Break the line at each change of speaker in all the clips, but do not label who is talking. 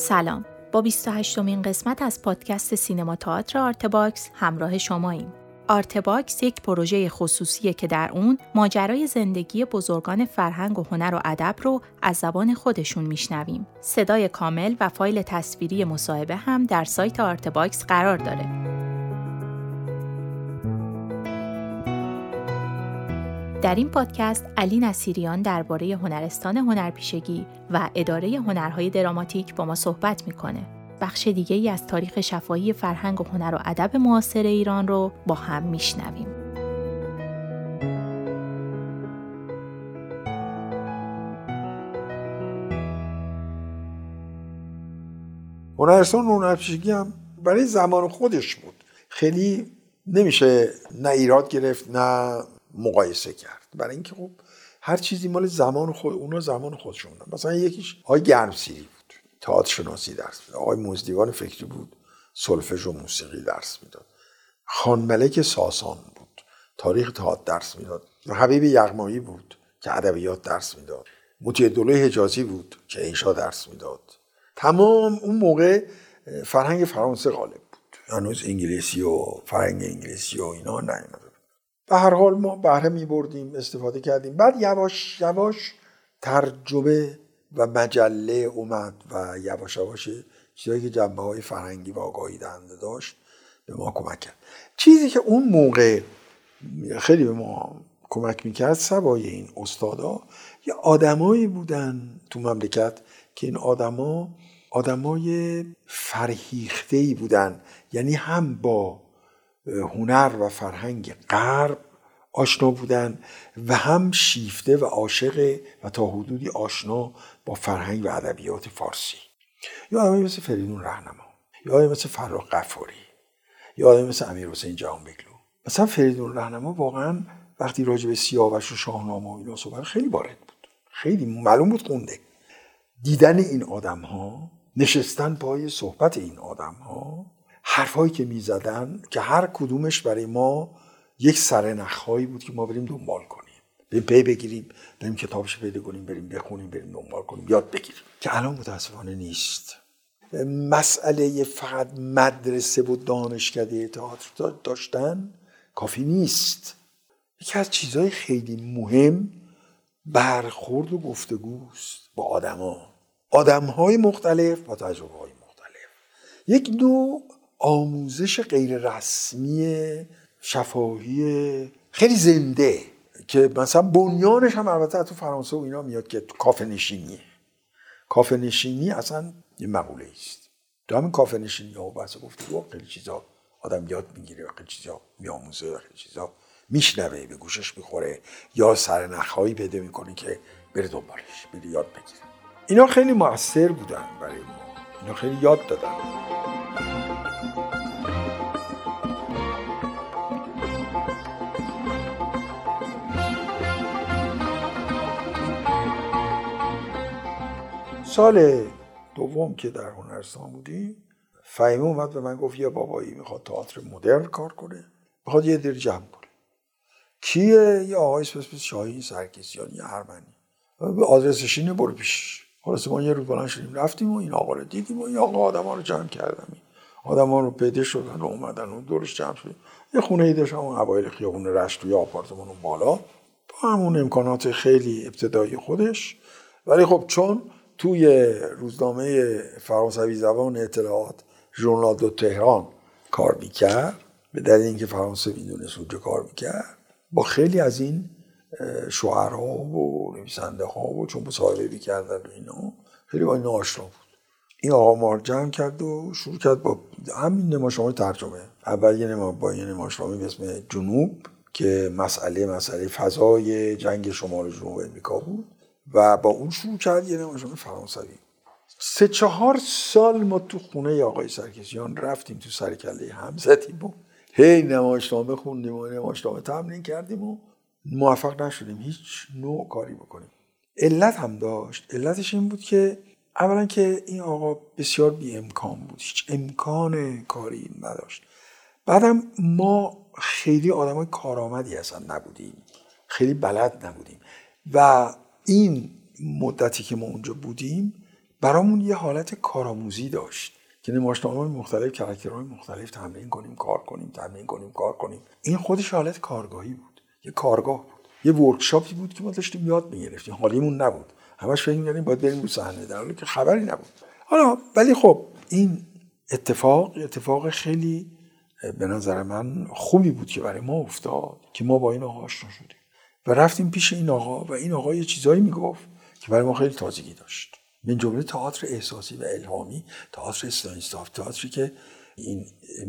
سلام با 28 مین قسمت از پادکست سینما تئاتر Artbox همراه شماییم. Artbox یک پروژه خصوصیه که در اون ماجرای زندگی بزرگان فرهنگ و هنر و ادب رو از زبان خودشون میشنویم. صدای کامل و فایل تصویری مصاحبه هم در سایت Artbox قرار داره. در این پادکست علی نصیریان درباره هنرستان هنرپیشگی و اداره هنرهای دراماتیک با ما صحبت می‌کنه. بخش دیگه ای از تاریخ شفاهی فرهنگ و هنر و ادب معاصر ایران رو با هم میشنویم.
هنرستان هنرپیشگی هم برای زمان خودش بود خیلی نمیشه نه ایراد گرفت نه مقایسه کرد برای اینکه خب هر چیزی مال زمان خود اونا زمان خودشون مثلا یکیش آقای گرمسیری بود. تئاتر شناسی درس می‌داد. آقای مزدیوان فکری بود. سلفژ و موسیقی درس می‌داد. خان ملک ساسان بود. تاریخ تئاتر درس می‌داد. حبیب یغمایی بود که ادبیات درس می‌داد. موتی دوله حجازی بود که انشا درس می‌داد. تمام اون موقع فرهنگ فرانسه غالب بود. هنوز انگلیسی و فرهنگ انگلیسی و اینا نیومده به هر حال ما بهره می بردیم استفاده کردیم. بعد یواش یواش ترجمه و مجله اومد و یواش یواش چیزایی که جنبه های فرهنگی و آگاهی دهنده داشت به ما کمک کرد. چیزی که اون موقع خیلی به ما کمک می‌کرد سوای این استادا یه آدمایی بودن تو مملکت که این آدما آدمای فرهیخته ای بودن. یعنی هم با هنر و فرهنگ غرب آشنا بودن و هم شیفته و عاشق و تا حدودی آشنا با فرهنگ و ادبیات فارسی. یا آدمی مثل فریدون رهنما یا آدمی مثل فرخ قفاری یا آدمی مثل امیر حسین جهان بگلو. مثلا فریدون رهنما واقعا وقتی راجع به سیاوش و شاهنامه و اینا صحبت خیلی وارد بود. خیلی معلوم بود خونده. دیدن این آدم ها نشستن پای صحبت این آدم ها حرفهایی که می‌زدن که هر کدومش برای ما یک سرنخهایی بود که ما بریم دنبال کنیم. بریم پی بگیریم بریم کتابش پیدا کنیم بریم بخونیم بریم دنبال کنیم. یاد بگیریم. که الان متاسفانه نیست. مسئله فقط مدرسه و دانشکده تئاتر داشتن کافی نیست. یکی از چیزهای خیلی مهم برخورد و گفتگوست با آدما. آدمهای مختلف با تجربه های مختلف. یک نوع آموزش غیر رسمی شفاهی خیلی زنده که مثلا بنیانش هم البته تو فرانسه و اینا میاد که کافه نشینیه کافه نشینی اصلا یه مقوله است تو همین کافه نشینی ها و بحث گفته خیلی چیزا آدم یاد می‌گیره و خیلی چیزا میآموزه و خیلی چیزا میشنوه به گوشش می‌خوره یا سر نخهایی پیدا می‌کنه که بره دنبالش بره یاد بگیره. اینا خیلی موثر بودن برای ما. اینا خیلی یاد دادن. سال دوم که در هنرستان بودیم فهیمه اومد به من گفت یه بابایی می‌خواد تئاتر مدرن کار کنه می‌خواد یه دیر جمع کنه. کیه؟ یه آقای اسم شاهین سرکسیان یه ارمنی به آدرسش اینه برو پیش. خلاص ما یه روز بلند شدیم رفتیم و این آقا رو دیدیم و این آقا آدم ها رو جمع کردم. آدم ها رو پیدا شدن و اومدن و دورش جمع شدیم. یه خونه ای داشتم اون اوایل خیابون رشت توی آپارتمان بالا. با همون امکانات خیلی ابتدایی خودش. ولی خب چون توی روزنامه فرانسوی زبان اطلاعات ژورنال دو تهران کار می‌کرد. به دلیل اینکه فرانسه می‌دونست اونجا کار می‌کرد. با خیلی از این شعرها و نویسنده ها و چون مصاحبه می‌کردن و اینا خیلی با اینا آشنا بود. این آقا مار جمع کرد و شروع کرد با همین نمایشنامه ترجمه. اول یه نما با یه نمایشنامه به اسم جنوب که مسئله مسئله فضای جنگ شمال جنوب امریکا بود. و با اون شروع کرد یه نمایشنامه فرانسوی. سه چهار سال ما تو خونه آقای سرکسیان رفتیم تو سرکله هم زدیم و هی نمایشنامه خوندیم و نمایشنامه تمرین کردیم و موفق نشدیم. هیچ نوع کاری بکنیم. علت هم داشت. علتش این بود که اولا که این آقا بسیار بی امکان بود. هیچ امکان کاری نداشت. بعدم ما خیلی آدم های کارآمدی اصلا نبودیم. خیلی بلد نبودیم. و این مدتی که ما اونجا بودیم برامون یه حالت کارآموزی داشت که نمایشنامه مختلف character های مختلف تمرین کنیم کار کنیم تمرین کنیم کار کنیم. این خودش حالت کارگاهی بود یه کارگاه بود. یه workshop ی بود که ما داشتیم یاد می‌گرفتیم. حالیمون نبود. همش فکر می‌کردیم باید بریم رو صحنه در حالی که خبری نبود. حالا ولی خب این اتفاق اتفاق خیلی به نظر من خوبی بود که برای ما افتاد که ما با این آقا آشنا شدیم. و رفتیم پیش این آقا و این آقا یه چیزایی می‌گفت که برای ما خیلی تازگی داشت. من جمله تئاتر احساسی و الهامی تئاتر استانیسلاف تئاتری که این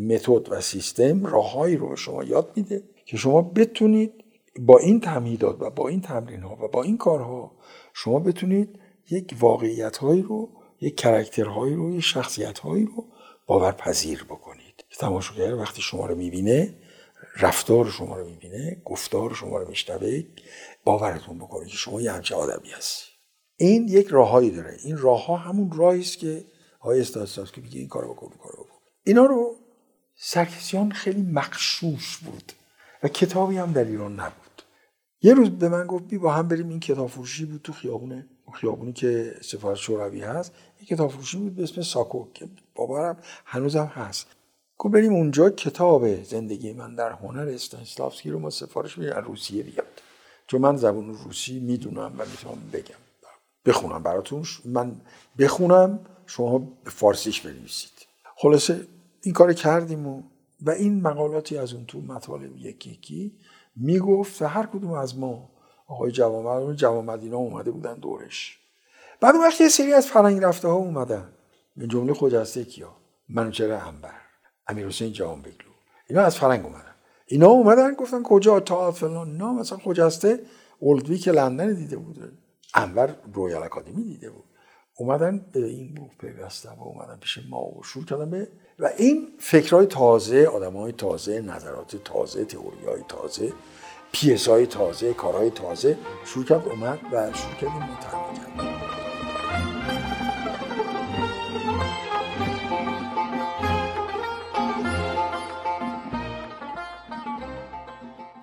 متد و سیستم راههایی رو شما یاد میده که شما بتونید با این تمهیدات و با این تمرین ها و با این کارها شما بتونید یک واقعیت هایی رو یک کرکترهایی رو یک شخصیت هایی رو باورپذیر بکنید. تماشاگر وقتی شما رو می‌بینه رفتار شما رو می‌بینه گفتار شما رو میشنوه باورتون بکنه که شما یه همچه آدمی هستی. این یک راههایی داره. این راه ها همون راهی است که های استاساس که میگه این کارو بکن کارو بکن. اینا رو سرکسیان خیلی مخشوش بود و کتابی هم در ایران نبود. یه روز به من گفت بی با هم بریم این کتاب فروشی بود تو خیابونه خیابونی که سفارت شوروی هست. این کتاب فروشی بود به اسم ساکو که بابارم هنوزم هست. گفت بریم اونجا کتاب زندگی من در هنر استانسلافسکی رو ما سفارش میدیم. از روسیه بیاد. چون من زبان روسی می‌دونم و می‌تونم بگم. بخونم براتون. من بخونم شما فارسیش بنویسید. خلاصه این کار کردیم و و این مقالاتی از اون تو مطالب یکی یکی می‌گفت و هر کدوم از ما آقای جوامد جوامد اینا اومده بودن دورش. بعد وقتی یه سری از فرنگ رفته ها اومدن. من جمله خجسته کیا منوچهر انور امیر حسین جوان بگلو. اینا از فرنگ اومدن. اینا اومدن گفتن کجا تا فلان. نه مثلا خجسته Old Vic لندن دیده بوده انور Royal Academy دیده بود. اومدن به این بوک پیوستن و اومدن پیش ما و شروع کردن به و این فکرهای تازه آدم های تازه نظرات تازه تئوری های تازه پیس های تازه کارهای تازه شروع کرد اومد و شروع کردیم مطالعه کرد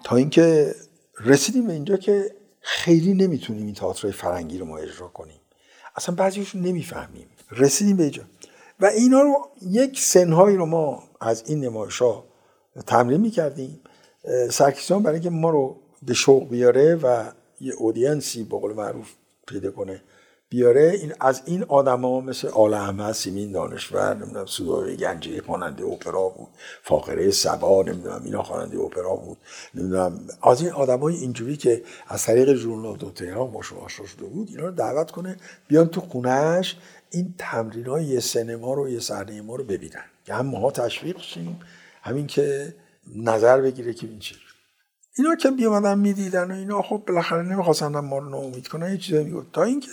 تا اینکه رسیدیم به اینجا که خیلی نمی‌تونیم این تئاتر فرنگی رو ما اجرا کنیم. اصلا بعضیشون نمی‌فهمیم. رسیدیم به اینجا. و اینا رو یک سنهایی رو ما از این نمایش ها تمرین می‌کردیم. سرکیسان برای اینکه ما رو به شوق بیاره و یه اودینسی به قول معروف پیدا کنه. بیاره این از این آدما مثل آل احمد سیمین دانشور نمی‌دونم سودای گنجی خواننده اپرا بود فاخره سبا نمی‌دونم اینا خواننده اپرا بود نمی‌دونم. از این آدمای اینجوری که از طریق ژورنال دو تهران با شما شده بود اینا رو دعوت کنه بیان تو خونهش این تمرین های سینما رو یه صحنه ما رو ببینن. که هم ما تشویق شیم همین که نظر بگیره که این چی. اینا که بیومدن می‌دیدن و اینا خب بالاخره نمی‌خواستن ما رو ناامید کنن یه چیزی می‌گفت. تا اینکه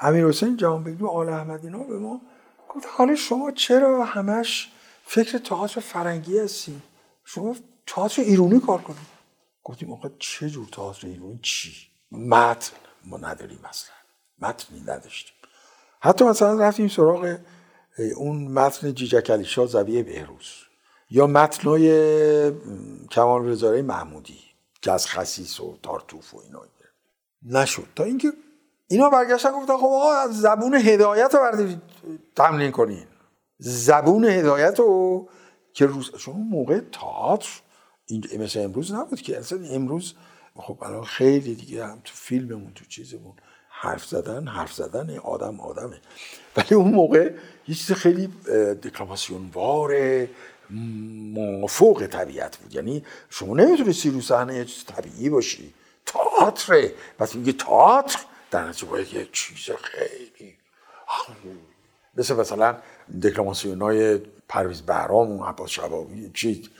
امیر حسین جهانبگلو آل احمد اینا به ما گفت حالا شما چرا همش فکر تئاتر فرنگی هستی؟ شما تئاتر ایرونی کار کنید. گفتیم آقا چه جور تئاتر ایرونی؟ چی؟ متن ما نداریم اصلا متنی نداشتیم. حتی مثلا رفتیم سراغ اون متن جیجک علیشا زبیه بهروز یا متنای کمال رضایی محمودی که از خسیس و تارتوف و اینا نشد. تا اینکه اینا برگشتن گفتن خب آقا زبون هدایت رو بردارید. تمرین کنین. زبون هدایت رو که روز شما موقع تئاتر مثل امروز نبود که. اصلا امروز خب الان خیلی دیگه هم تو فیلممون تو چیزمون حرف زدن حرف زدن آدم آدمه. ولی اون موقع یه چیز خیلی دکلاماسیون واره فوق طبیعت بود. یعنی شما نمی‌تونستی رو صحنه یه چیز طبیعی باشی. تئاتر وقتی میگه تئاتر؟ در باید یه چیز خیلی مثل مثلا دکلاماسیون های پرویز بهرام اون عباس شباوی چی؟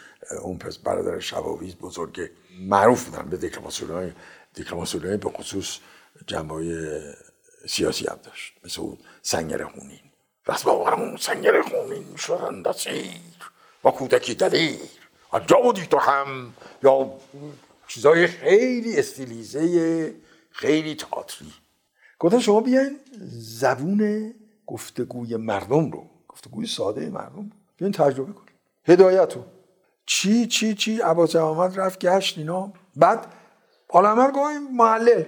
اون پس برادر شباوی بزرگ معروف بودن به دکلاماسیون های دکلاماسیون های به خصوص جنبه سیاسی هم داشت. مثل اون سنگر خونین. با اون سنگر خونین شدن دستیر با کودکی دلیر. آجا بودی تو هم. یا چیزای خیلی استیلیزه خیلی تئاتری. گفتن شما بیاین زبون گفتگوی مردم رو گفتگوی ساده مردم بیاین تجربه کنید هدایت رو چی چی چی؟ عباس آمد رفت گشت اینا. بعد عالمر گفت محلل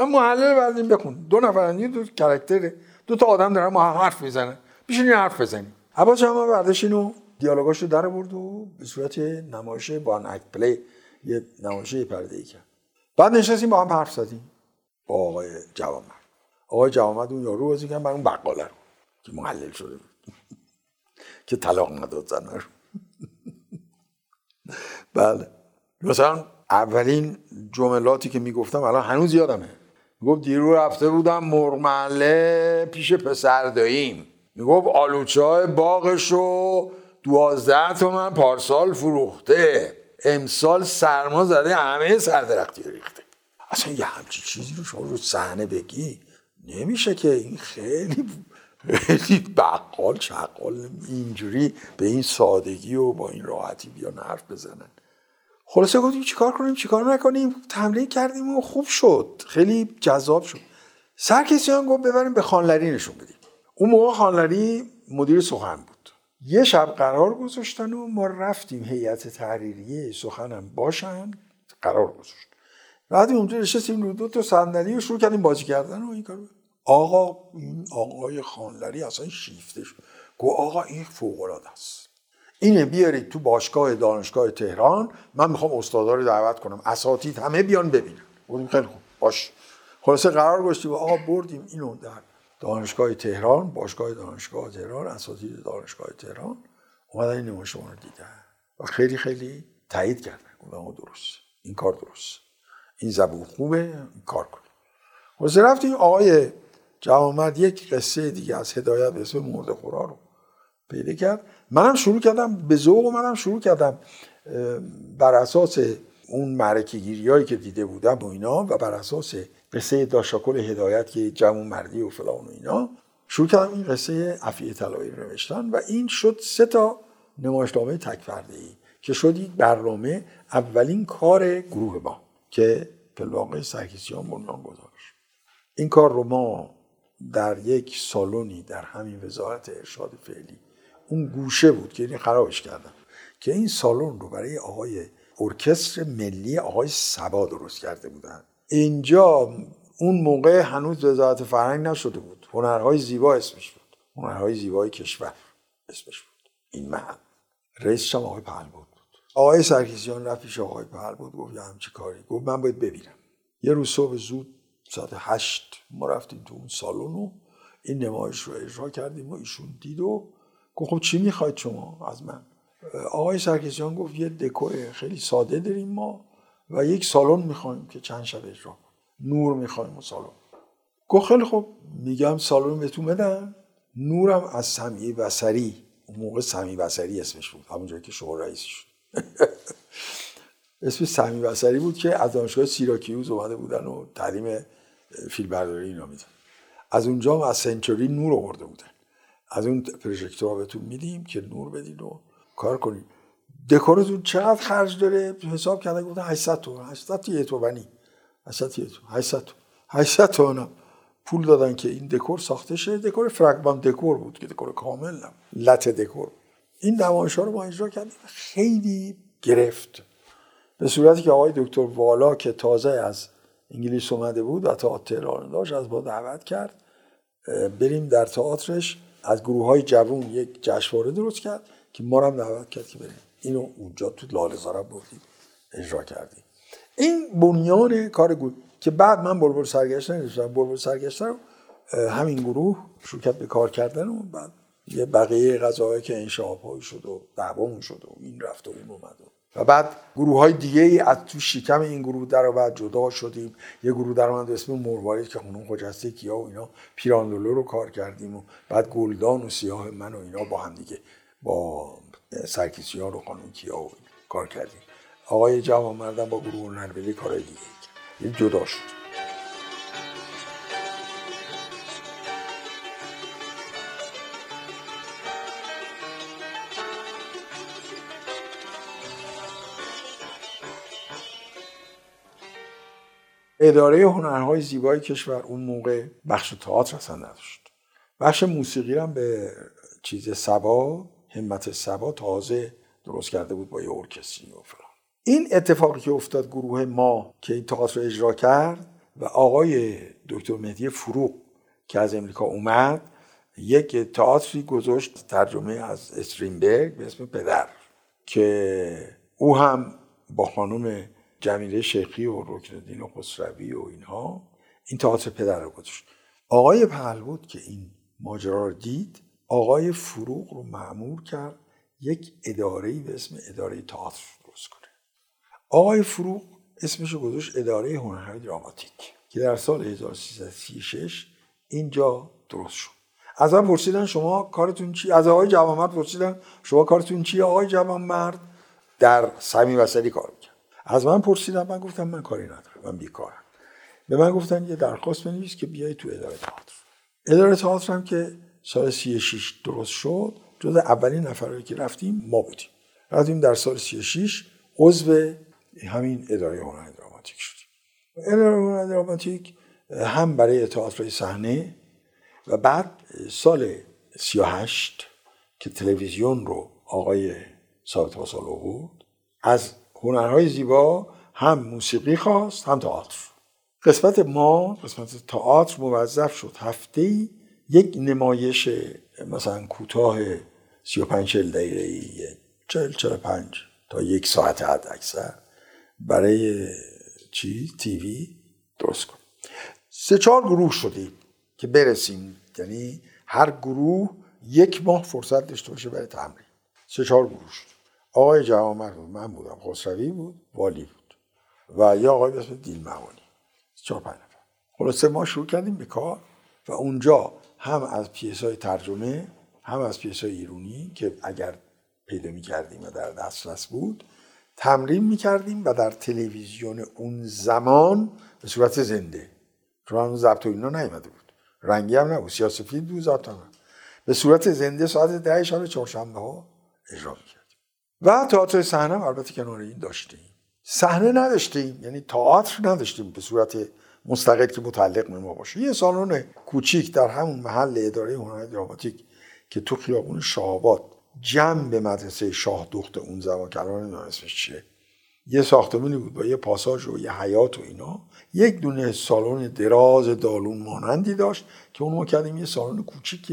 محلل بردیم بخون. دو نفر دو کرکتر دو تا آدم دارن ما حرف می‌زنن. بیشین حرف بزنیم عباس جهانمرد برداشت اینو دیالوگاشو در برد و به صورت نمایش با پلی یه نمایش پرده ای کرد. بعد نشستیم با هم حرف زدیم. با آقای جوانمرد. آقای جوانمرد اون یارو بازی کرد اون بقاله رو که محلل شده که طلاق نداد زنه رو. بله. مثلا اولین جملاتی که می‌گفتم الان هنوز یادمه. می‌گفت دیرو رفته بودم مرمله پیش پسر داییم. می‌گفت آلوچه های باغش رو دوازده تومن پارسال فروخته. امسال سرما زده همه سردرختی ریخته. اصلا یه همچی چیزی رو شما رو صحنه بگی؟ نمیشه که این خیلی خیلی بقال چقال اینجوری به این سادگی و با این راحتی بیان حرف بزنن. خلاصه گفتیم چیکار کنیم؟ چیکار نکنیم؟ تمرین کردیم و خوب شد. خیلی جذاب شد. سرکسیان گفت ببریم به خانلری نشون بدیم. اون موقع خانلری مدیر سخن بود. یه شب قرار گذاشتن و ما رفتیم هیئت تحریریه سخنم باشن. قرار گذاشت بعد اونجا نشستیم رو دو تا صندلی و شروع کردیم بازی کردن و این کارو. آقا این آقای خانلری اصلا شیفته شد گو آقا این فوق العاده است. اینه بیارید تو باشگاه دانشگاه تهران من می‌خوام استادا رو دعوت کنم. اساتید همه بیان ببینن. گفتیم خیلی خوب باش. خلاصه قرار گذاشتیم. آقا بردیم اینو در دانشگاه تهران باشگاه دانشگاه تهران اساتید دانشگاه تهران. اومدن این نمایش رو دیدن. و خیلی خیلی تایید کردن. گفتن درست. این کار درست. این زبون خوبه این کار کنیم. خلاصه رفتیم آقای جوامد یک قصه دیگه از هدایت به اسم مرد خورا رو پیدا کرد. منم شروع کردم به ذوق اومدم شروع کردم بر اساس اون معرکه گیری که دیده بودم و اینا و بر اساس قصه داشاکل هدایت که جمع مردی و فلان و اینا شروع کردم این قصه افیه طلایی رو نوشتن و این شد سه تا نمایشنامه تک ای که شد یک برنامه اولین کار گروه ما. که پلواقع سرکیسیان بنیان گذاشت این کار رو ما در یک سالونی در همین وزارت ارشاد فعلی اون گوشه بود که این خرابش کردم که این سالن رو برای آقای ارکستر ملی آقای سبا درست کرده بودن. اینجا اون موقع هنوز وزارت فرهنگ نشده بود. هنرهای زیبا اسمش بود. هنرهای زیبای کشور اسمش بود. این محل. رئیسش هم آقای پهل بود آقای سرکیزیان رفت پیش آقای پهل بود گفت یه همچی کاری. گفت من باید ببینم. یه روز صبح زود ساعت هشت ما رفتیم تو اون سالن و این نمایش رو اجرا کردیم و ایشون دید و گفت خب چی می‌خواید شما از من؟ آقای سرکسیان گفت یه دکور خیلی ساده داریم ما و یک سالن می‌خوایم که چند شب اجرا نور می‌خوایم و سالن. گفت خیلی خب میگم سالن بهتون بدن نورم از سمی بسری اون موقع سمی بسری اسمش بود. همونجایی که شما شد. اسم سمی بسری بود که از دانشگاه سیراکیوز اومده بودن و تعلیم فیلم برداری اینا میدن از اونجا هم از سنچوری نور آورده بودن. از اون پروژکتور بهتون میدیم که نور بدین و کار کنیم دکورتون چقدر خرج داره؟ حساب کردن گفتن 800 تومن 800 یه تومنی. 800 یه تومن. 800 800 تومن پول دادن که این دکور ساخته شه دکور فرگمان دکور بود که دکور کامل نم لط دکور این نمایش ها رو ما اجرا کردیم. خیلی گرفت. به صورتی که آقای دکتر والا که تازه از انگلیس اومده بود و تا تهران داشت از با دعوت کرد بریم در تئاترش. از گروه های جوون یک جشنواره درست کرد که ما هم دعوت کرد که بریم. اینو اونجا تو لالزارم بردیم. اجرا کردیم. این بنیان کار گروه که بعد من بلبل سرگشته نوشتم بلبل سرگشته همین گروه کرد به کار کردن و بعد یه بقیه غذاهایی که انشاب شد و دعوامون شد و این رفت و اون اومد. و بعد گروه های دیگه ای از تو شکم این گروه در بعد جدا شدیم. یه گروه در اومد اسم مروارید که خانم خجسته کیا و اینا پیراندولو رو کار کردیم و بعد گلدان و سیاه من و اینا با هم دیگه با سرکیسیان و خانم کیا و کار کردیم. آقای جوان مردم با گروه نرولی کار دیگه جدا شد. اداره هنرهای زیبای کشور اون موقع بخش تئاتر اصلا نداشت. بخش موسیقی هم به چیز سبا همت سبا تازه درست کرده بود با یه ارکستری و فلان. این اتفاقی که افتاد گروه ما که این تئاتر رو اجرا کرد و آقای دکتر مهدی فروغ که از امریکا اومد یک تئاتری گذاشت ترجمه از استرینبرگ به اسم پدر که او هم با خانم جمیله شیخی و رکن و خسروی و اینها این تئاتر پدر رو گذاشت. آقای بود که این ماجرا رو دید آقای فروغ رو معمور کرد یک اداره به اسم اداره تئاتر درست کنه. آقای فروغ اسمش رو گذاشت اداره هنرهای دراماتیک که در سال 1336 اینجا درست شد. از من پرسیدن شما کارتون چی؟ از آقای جوانمرد پرسیدن شما کارتون چی آقای جوانمرد در سمی وسلی کار می‌کرد. از من پرسیدن من گفتم من کاری ندارم من بیکارم. به من گفتن یه درخواست بنویس که بیای تو اداره تئاتر. اداره تئاتر هم که سال 36 درست شد جز اولین نفرهایی که رفتیم ما بودیم. رفتیم در سال 36 عضو همین اداره هنر دراماتیک شدیم. اداره هنر دراماتیک هم برای تئاتر صحنه و بعد سال 38 که تلویزیون رو آقای ثابت پاسالو بود از هنرهای زیبا هم موسیقی خواست هم تئاتر. قسمت ما قسمت تئاتر موظف شد. هفته یک نمایش مثلا کوتاه 35 40 دقیقه 40 45 تا یک ساعت حد اکثر. برای چی؟ تیوی؟ درست کن. سه چهار گروه شدیم که برسیم. یعنی هر گروه یک ماه فرصت داشته باشه برای تمرین. سه چهار گروه شد. آقای جوانمرد بود من بودم خسروی بود والی بود. و یا آقای به اسم دیلمقانی چهار پنج نفر. خلاصه ما شروع کردیم به کار و اونجا هم از پیس های ترجمه هم از پیس های ایرونی که اگر پیدا می کردیم و در دسترس بود تمرین می کردیم و در تلویزیون اون زمان به صورت زنده. چون هنوز ضبط و اینا نیومده بود. رنگی هم نبود سیاسفید بود ضبط هم به صورت زنده ساعت ده شب چهارشنبه ها اجرا می‌کردیم. و تئاتر صحنه البته کنار این داشتیم. صحنه نداشتیم یعنی تئاتر نداشتیم به صورت مستقل که متعلق به ما باشه. یه سالن کوچیک در همون محل اداره هنر دراماتیک که تو خیابون شاهآباد جمع به مدرسه شاه دخت اون زمان که الان اسمش چیه. یه ساختمونی بود با یه پاساژ و یه حیات و اینا. یک دونه سالن دراز دالون مانندی داشت که اون ما کردیم یه سالن کوچیک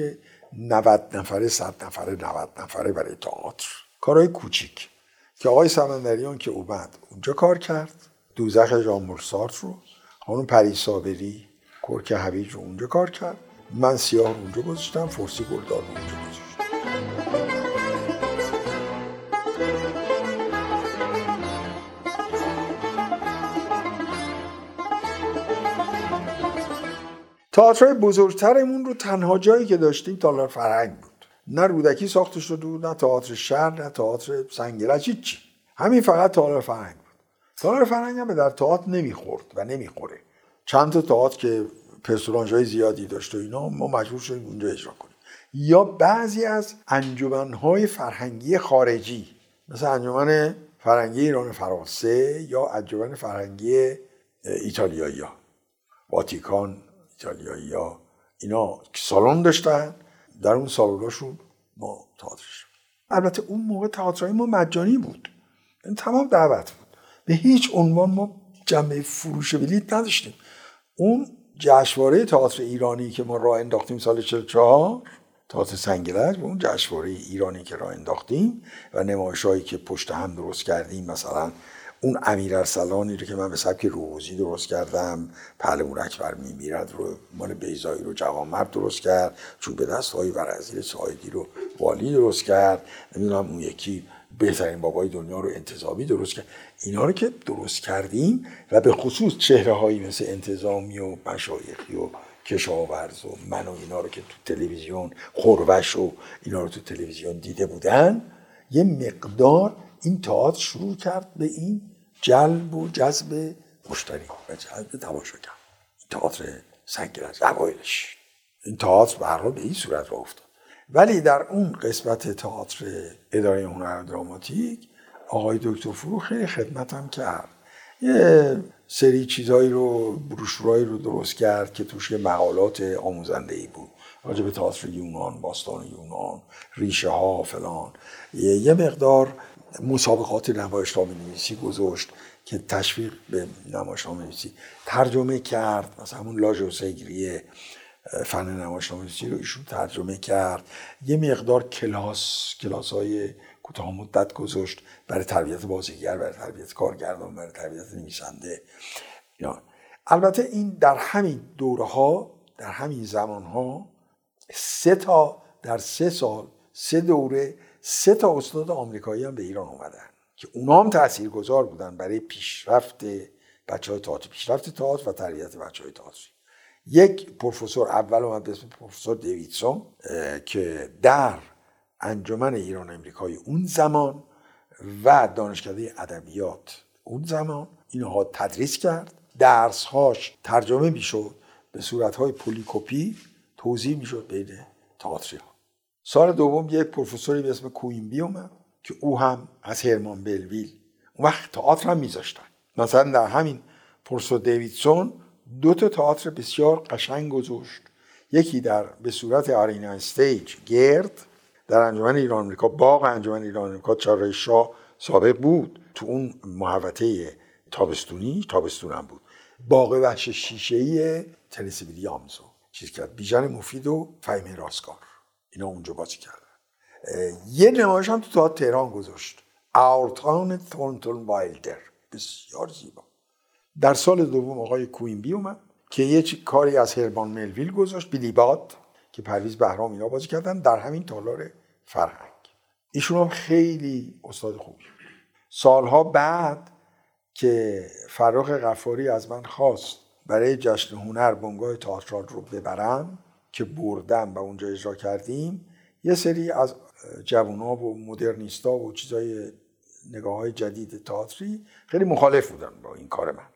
90 نفره 100 نفره 90 نفره برای تئاتر. کارهای کوچیک. که آقای سمندریان که اومد اونجا کار کرد. دوزخ جان سارت رو خانم پری صابری کرک حویج رو اونجا کار کرد. من سیاه رو اونجا گذاشتم فرسی گلدار رو اونجا گذاشتم. تئاترهای بزرگترمون رو تنها جایی که داشتیم تالار فرهنگ بود. نه رودکی ساخته شده بود نه تئاتر شهر نه تئاتر سنگرج هیچی. همین فقط تالار فرهنگ بود. تالار فرهنگ هم در تئاتر نمی‌خورد و نمی‌خوره. چند تا تئاتر که پرسوناژهای زیادی داشت و اینا ما مجبور شدیم اونجا اجرا کنیم. یا بعضی از انجمنهای فرهنگی خارجی مثل انجمن فرهنگی ایران فرانسه یا انجمن فرهنگی ایتالیایی ها واتیکان ایتالیایی ها اینا سالن داشتن. در اون سالناشون ما تئاترش البته اون موقع تئاترای ما مجانی بود. این تمام دعوت بود. به هیچ عنوان ما جنبه فروش بلیت نداشتیم. اون جشنواره تئاتر ایرانی که ما راه انداختیم سال 44 تئاتر سنگرج اون جشنواره ایرانی که راه انداختیم و نمایشایی که پشت هم درست کردیم مثلا اون امیر ارسلانی رو که من به سبک روزی درست کردم پهلوان اکبر میمیرد رو مال بیزایی رو جوانمرد درست کرد چوب دست های ورزیل سایدی رو والی درست کرد. نمی‌دونم اون یکی بهترین بابای دنیا رو انتظامی درست کرد. اینا رو که درست کردیم و به خصوص چهره هایی مثل انتظامی و مشایخی و کشاورز و من و اینا رو که تو تلویزیون خوربش و اینا رو تو تلویزیون دیده بودن یه مقدار این تئاتر شروع کرد به این جلب و جذب مشتری و جذب تماشاگر. تئاتر سنگرج اوایلش. این تئاتر به به این صورت را افتاد. ولی در اون قسمت تئاتر اداره هنر دراماتیک آقای دکتر فرو خیلی خدمتم کرد. یه سری چیزهایی رو بروشورایی رو درست کرد که توش یه مقالات آموزنده ای بود. راجع به تئاتر یونان باستان یونان ریشه ها فلان. یه مقدار مسابقات نمایش نامی نویسی گذاشت که تشویق به نمایشنامه نویسی ترجمه کرد. مثلا همون لاژ حسیگریه فن نمایشنامه نویسی رو ایشون ترجمه کرد. یه مقدار کلاس کلاس های کوتاه مدت گذاشت برای تربیت بازیگر برای تربیت کارگردان برای تربیت نویسنده. البته این در همین دوره ها در همین زمان ها سه تا در سه سال سه دوره سه تا استاد آمریکایی هم به ایران اومدن که اونا هم تاثیرگذار بودن برای پیشرفت بچه های تئاتر پیشرفت تئاتر و تربیت بچه های تئاتر. یک پروفسور اول اومد به اسم پروفسور دیویدسون که در انجمن ایران امریکایی اون زمان و دانشکده ادبیات اون زمان اینها تدریس کرد. درسهاش ترجمه می‌شد به صورتهای پولیکوپی توضیح می‌شد بین تئاتری ها سال دوم یک پروفسوری به اسم کوینبی اومد که او هم از هرمان بلویل اون وقت تئاتر هم میذاشتن. مثلا در همین پروفسور دیویدسون دو تا تئاتر بسیار قشنگ گذاشت یکی در به صورت آرینا استیج گرد در انجمن ایران آمریکا باغ انجمن ایران آمریکا چهارراه شاه سابق بود. تو اون محوطه تابستونی تابستونم بود. باغ وحش شیشه ای تلسیبیلی آمزو چیز کرد. بیژن مفید و فهیم راستگار اینا اونجا بازی کردن. یه نمایش هم تو تا تهران گذاشت. اورتان تونتون وایلدر بسیار زیبا. در سال دوم آقای کوینبی اومد که یه کاری از هربان ملویل گذاشت بیلیباد که پرویز بهرام اینا بازی کردن در همین تالار فرهنگ. ایشون هم خیلی استاد خوبی سالها بعد که فراخ غفاری از من خواست برای جشن هنر بنگاه تئاترال رو ببرم که بردم و اونجا اجرا کردیم یه سری از جوونا و مدرنیستا و چیزای نگاه های جدید تئاتری خیلی مخالف بودن با این کار من.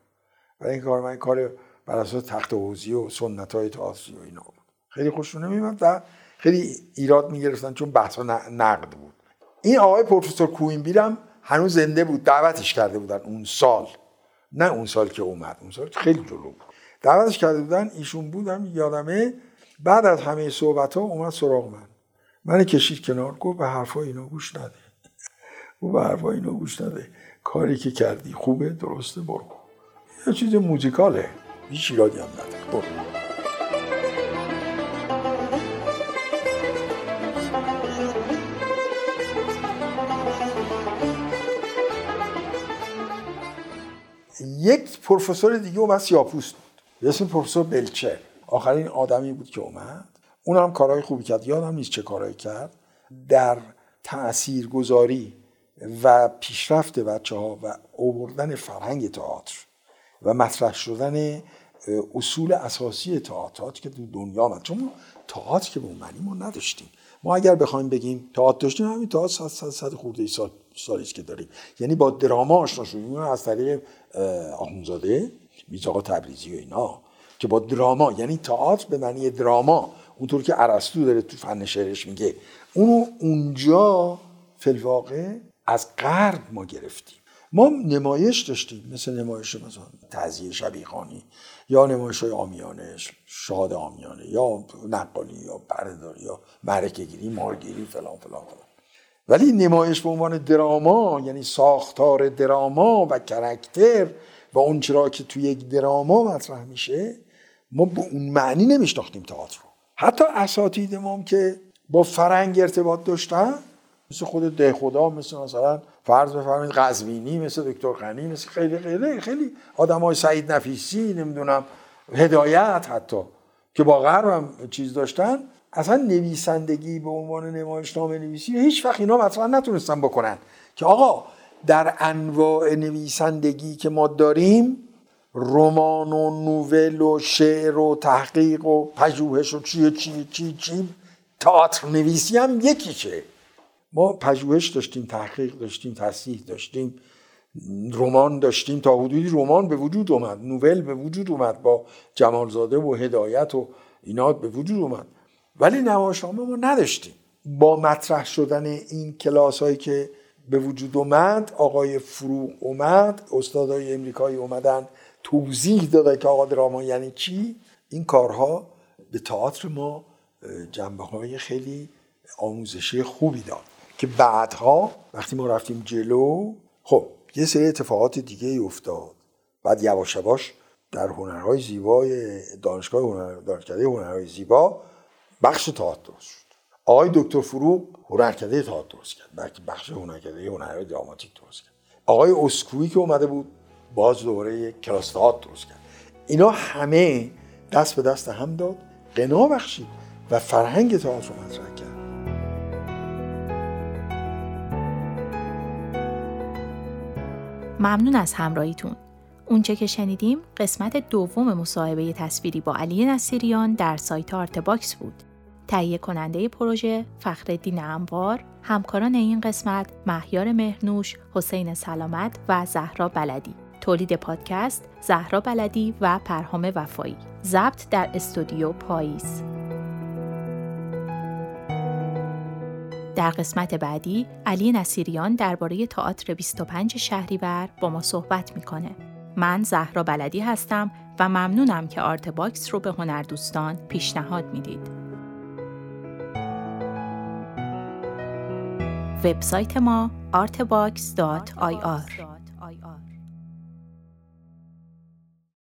برای این کار من این کار بر اساس تخت حوزی و سنت های تئاتری و اینا بود. خیلی خوششون نمیومد و خیلی ایراد می‌گرفتن چون بحث نقد بود. این آقای پروفسور کوینبیرم هنوز زنده بود دعوتش کرده بودن اون سال. نه اون سال که اومد اون سال خیلی جلو بود. دعوتش کرده بودن ایشون بودم یادمه بعد از همه صحبت ها اومد سراغ من. من کشید کنار گفت به حرفای اینا گوش نده. او به حرفای اینا گوش نده. کاری که کردی خوبه درسته برو. یه چیز موزیکاله. هیچ ایرادی هم نداره. برو. یک پروفسور دیگه اومد سیاپوست بود. اسم پروفسور بلچر. آخرین آدمی بود که اومد. اون هم کارهای خوبی کرد. یادم نیست چه کارهایی کرد. در تاثیرگذاری و پیشرفت بچه ها و اووردن فرهنگ تئاتر و مطرح شدن اصول اساسی تئاتر که تو دنیا آمد. چون تئاتر که به معنی ما نداشتیم. ما اگر بخوایم بگیم تئاتر داشتیم همین تئاتر صد صد صد خورده سال سالیست که داریم. یعنی با دراما آشنا شدیم. از طریق آخونزاده میزاقا تبریزی و اینا. که با دراما یعنی تئاتر به معنی دراما اونطور که ارسطو داره تو فن شعرش میگه اونو اونجا فلواقع از غرب ما گرفتیم. ما نمایش داشتیم مثل نمایش مثلا تعزیه شبیخانی یا نمایش های آمیانه شاد آمیانه یا نقالی یا برداری یا مرکه گیری مارگیری فلان فلان فلان. ولی نمایش به عنوان دراما یعنی ساختار دراما و کرکتر و اون چرا که توی یک دراما مطرح میشه ما به اون معنی نمیشناختیم تئاتر رو. حتی اساتید ما که با فرنگ ارتباط داشتن مثل خود ده خدا مثل مثلا فرض بفرمایید قزوینی مثل دکتر غنی مثل خیلی خیلی خیلی آدم های سعید نفیسی نمی‌دونم هدایت حتی که با غرب هم چیز داشتن. اصلا نویسندگی به عنوان نمایشنامه نویسی هیچ وقت اینا مطرح نتونستن بکنن. که آقا در انواع نویسندگی که ما داریم رمان و نوول و شعر و تحقیق و پژوهش و چی چی چی چی. تئاتر نویسی هم یکیشه ما پژوهش داشتیم تحقیق داشتیم تصحیح داشتیم. رمان داشتیم تا حدودی رمان به وجود اومد نوول به وجود اومد با جمالزاده و هدایت و اینا به وجود اومد. ولی نمایشنامه ما نداشتیم. با مطرح شدن این کلاس هایی که به وجود اومد آقای فرو اومد استادای امریکایی اومدن. توضیح داده که آقا دراما یعنی چی؟ این کارها به تئاتر ما جنبه های خیلی آموزشی خوبی داد که بعدها وقتی ما رفتیم جلو خب یه سری اتفاقات دیگه ای افتاد. بعد یواش یواش در هنرهای زیبای دانشگاه هنر دانشکده هنرهای زیبا بخش تئاتر درست شد. آقای دکتر فروغ هنرکده تئاتر درست کرد بلکه بخش هنرکده هنرهای دراماتیک درست کرد. آقای اسکویی که اومده بود باز دوره کلاس تئاتر درست کرد اینا همه دست به دست هم داد غنا بخشید و فرهنگ تئاتر رو مطرح کرد
ممنون از همراهیتون اونچه که شنیدیم قسمت دوم مصاحبه تصویری با علی نصیریان در سایت Artbox بود. تهیه کننده پروژه فخرالدین انوار، همکاران این قسمت مهیار مهرنوش، حسین سلامت و زهرا بلدی. تولید پادکست زهرا بلدی و پرهام وفایی. ضبط در استودیو پاییز. در قسمت بعدی علی نصیریان درباره تئاتر 25 شهریور با ما صحبت می‌کنه. من زهرا بلدی هستم و ممنونم که Artbox رو به هنردوستان پیشنهاد می‌دید. وبسایت ما artbox.ir